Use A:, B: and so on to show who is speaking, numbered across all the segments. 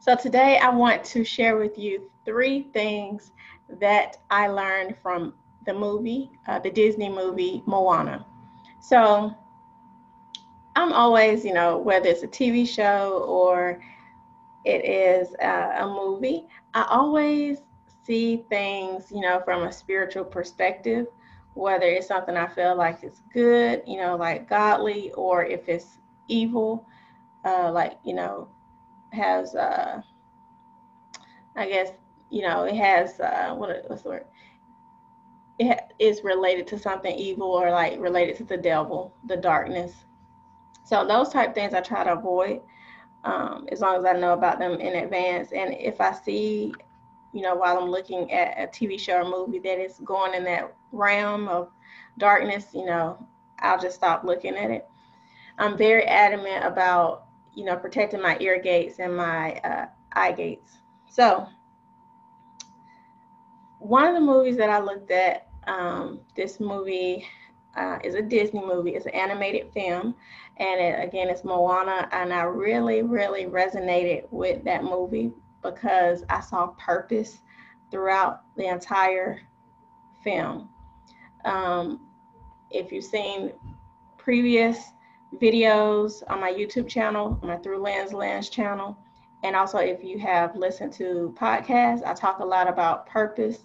A: So today I want to share with you three things that I learned from the movie, uh, the Disney movie Moana. So I'm always, you know, whether it's a TV show or it is uh, a movie, I always see things, you know, from a spiritual perspective, whether it's something I feel like is good, you know, like godly, or if it's evil, uh, like, you know, has uh I guess you know it has uh what what's the word? It is related to something evil or like related to the devil the darkness. So those type things I try to avoid um, as long as I know about them in advance. And if I see you know while I'm looking at a TV show or movie that is going in that realm of darkness you know I'll just stop looking at it. I'm very adamant about you know, protecting my ear gates and my uh, eye gates. So, one of the movies that I looked at, um, this movie uh, is a Disney movie. It's an animated film, and it, again, it's Moana. And I really, really resonated with that movie because I saw purpose throughout the entire film. Um, if you've seen previous videos on my YouTube channel, my Through Lens Lens channel. And also, if you have listened to podcasts, I talk a lot about purpose,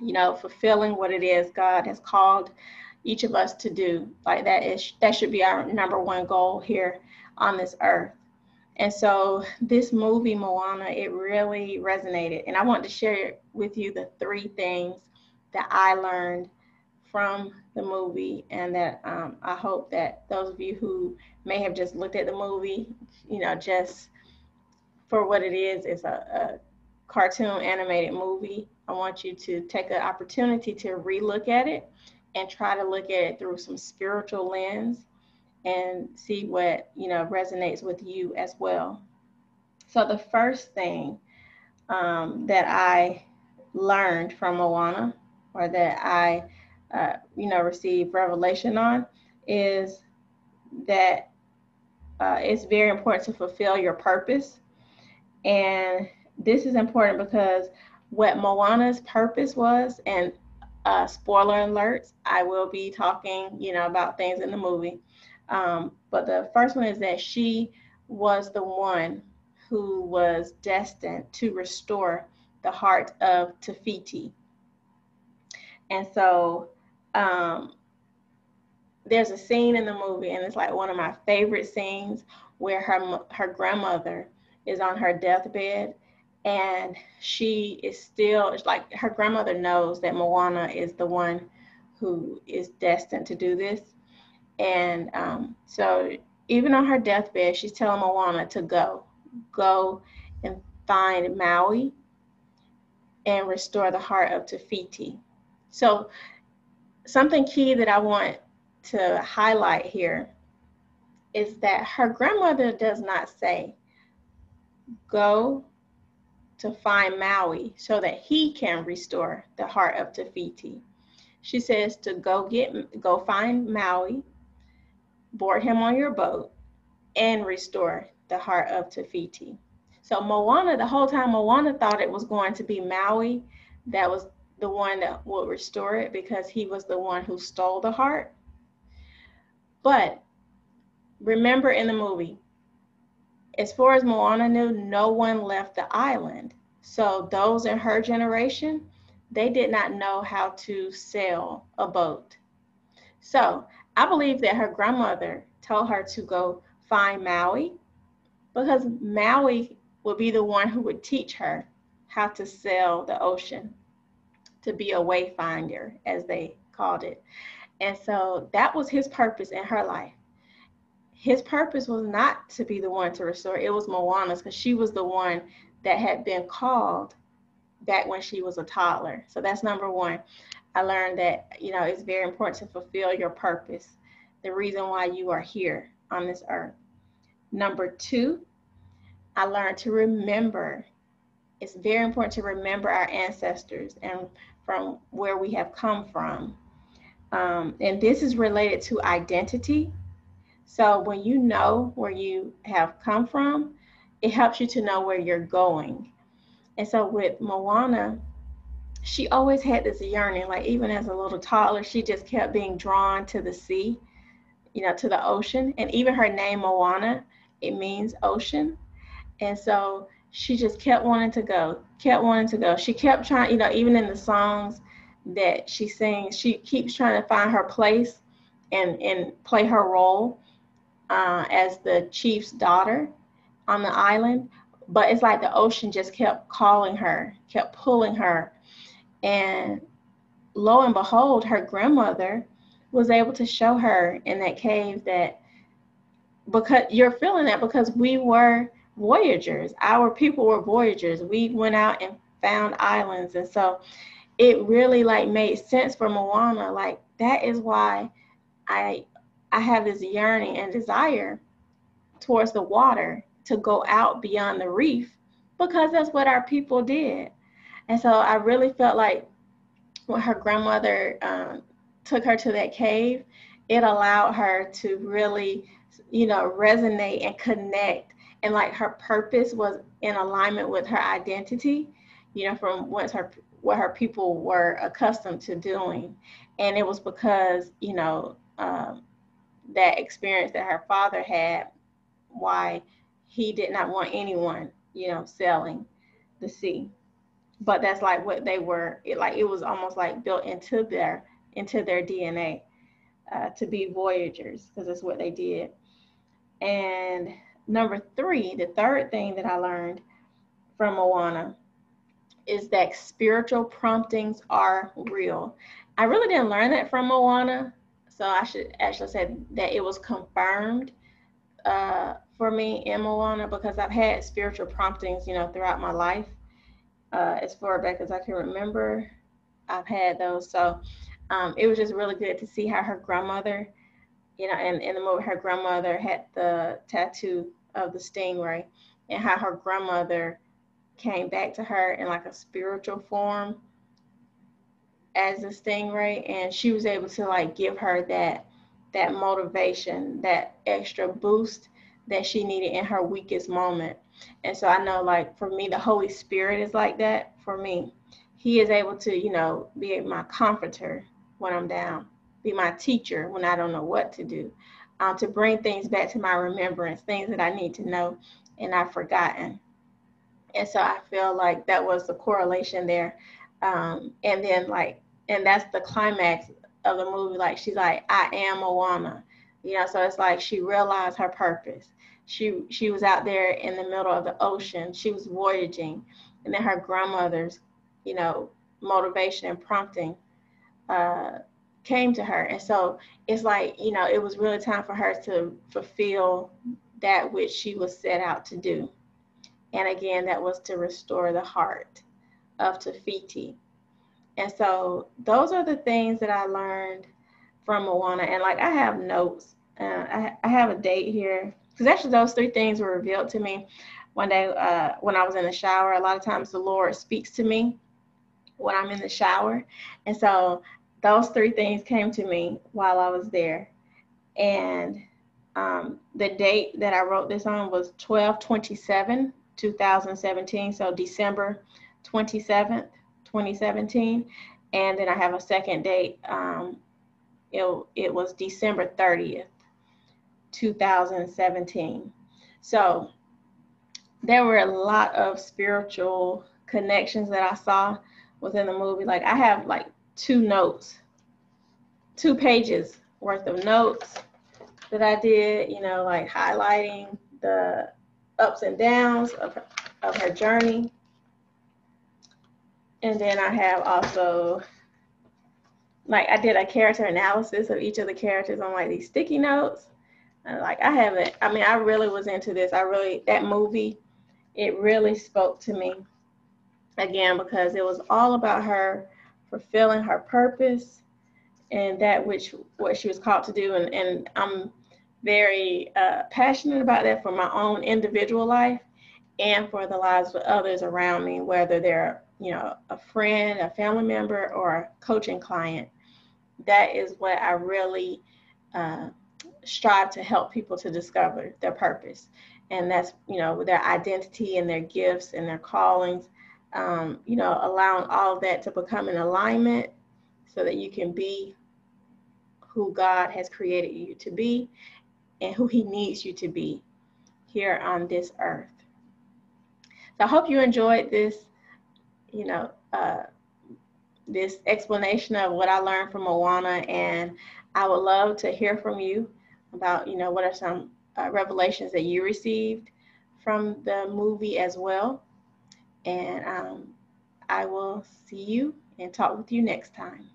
A: you know, fulfilling what it is God has called each of us to do. Like that is that should be our number one goal here on this earth. And so this movie, Moana, it really resonated. And I want to share with you the three things that I learned from the movie, and that um, I hope that those of you who may have just looked at the movie, you know, just for what it is, it's a, a cartoon animated movie. I want you to take an opportunity to relook at it and try to look at it through some spiritual lens and see what you know resonates with you as well. So the first thing um, that I learned from Moana, or that I uh, you know, receive revelation on is that uh, it's very important to fulfill your purpose. And this is important because what Moana's purpose was, and uh, spoiler alerts, I will be talking, you know, about things in the movie. Um, but the first one is that she was the one who was destined to restore the heart of Te Fiti. And so um, there's a scene in the movie, and it's like one of my favorite scenes where her her grandmother is on her deathbed, and she is still like her grandmother knows that Moana is the one who is destined to do this, and um, so even on her deathbed, she's telling Moana to go, go and find Maui and restore the heart of Te Fiti. So something key that I want to highlight here is that her grandmother does not say, go to find Maui so that he can restore the heart of Te Fiti. She says to go get go find Maui, board him on your boat, and restore the heart of Te Fiti. So Moana, the whole time Moana thought it was going to be Maui that was the one that will restore it because he was the one who stole the heart. But remember in the movie, as far as Moana knew, no one left the island. So those in her generation, they did not know how to sail a boat. So I believe that her grandmother told her to go find Maui because Maui would be the one who would teach her how to sail the ocean to be a wayfinder, as they called it. And so that was his purpose in her life. His purpose was not to be the one to restore, it was Moana's because she was the one that had been called back when she was a toddler. So that's number one. I learned that, you know, it's very important to fulfill your purpose, the reason why you are here on this earth. Number two, I learned to remember. It's very important to remember our ancestors and from where we have come from. Um, and this is related to identity. So when you know where you have come from, it helps you to know where you're going. And so with Moana, she always had this yearning, like even as a little toddler, she just kept being drawn to the sea, you know, to the ocean. And even her name, Moana, it means ocean. And so she just kept wanting to go, kept wanting to go. She kept trying, you know, even in the songs that she sings, she keeps trying to find her place and, and play her role uh, as the chief's daughter on the island. But it's like the ocean just kept calling her, kept pulling her and lo and behold, her grandmother was able to show her in that cave that because you're feeling that because we were voyagers, our people were voyagers. We went out and found islands. And so it really like made sense for Moana. Like that is why I I have this yearning and desire towards the water to go out beyond the reef because that's what our people did. And so I really felt like when her grandmother um, took her to that cave, it allowed her to really, you know, resonate and connect. And like her purpose was in alignment with her identity, you know, from what her what her people were accustomed to doing. And it was because, you know, um, that experience that her father had, why he did not want anyone, you know, selling the sea but that's like what they were it, like it was almost like built into their into their dna uh, to be voyagers because that's what they did and number three the third thing that i learned from moana is that spiritual promptings are real i really didn't learn that from moana so i should actually say that it was confirmed uh, for me in moana because i've had spiritual promptings you know throughout my life uh, as far back as I can remember. I've had those. So um, it was just really good to see how her grandmother, you know, and in the movie, her grandmother had the tattoo of the stingray and how her grandmother came back to her in like a spiritual form as a stingray. And she was able to like give her that that motivation that extra boost that she needed in her weakest moment. And so I know, like, for me, the Holy Spirit is like that for me. He is able to, you know, be my comforter when I'm down, be my teacher when I don't know what to do, um, to bring things back to my remembrance, things that I need to know and I've forgotten. And so I feel like that was the correlation there. Um, and then, like, and that's the climax of the movie. Like, she's like, I am Moana. You know, so it's like she realized her purpose she she was out there in the middle of the ocean she was voyaging and then her grandmother's you know motivation and prompting uh, came to her. And so it's like you know it was really time for her to fulfill that which she was set out to do. And again that was to restore the heart of Te Fiti and so those are the things that i learned from moana. And like i have notes. Uh, I, I have a date here. Because actually those three things were revealed to me one day uh, when I was in the shower. A lot of times the Lord speaks to me when I'm in the shower. And so those three things came to me while I was there. And um, the date that I wrote this on was 12 27, 2017. So December 27th, 2017. And then I have a second date. Um, it, it was December 30th, 2017. So there were a lot of spiritual connections that I saw within the movie. Like I have like two notes, two pages worth of notes that I did, you know, like highlighting the ups and downs of her, of her journey. And then I have also like I did a character analysis of each of the characters on like these sticky notes. And like I haven't, I mean, I really was into this. I really, that movie, it really spoke to me again because it was all about her fulfilling her purpose and that which what she was called to do. And, and I'm very uh, passionate about that for my own individual life and for the lives of others around me, whether they're, you know, a friend, a family member, or a coaching client. That is what I really uh, strive to help people to discover their purpose. and that's you know their identity and their gifts and their callings um, you know allowing all of that to become in alignment so that you can be who god has created you to be and who he needs you to be here on this earth so i hope you enjoyed this you know uh, this explanation of what i learned from moana and i would love to hear from you about you know what are some uh, revelations that you received from the movie as well. And um, I will see you and talk with you next time.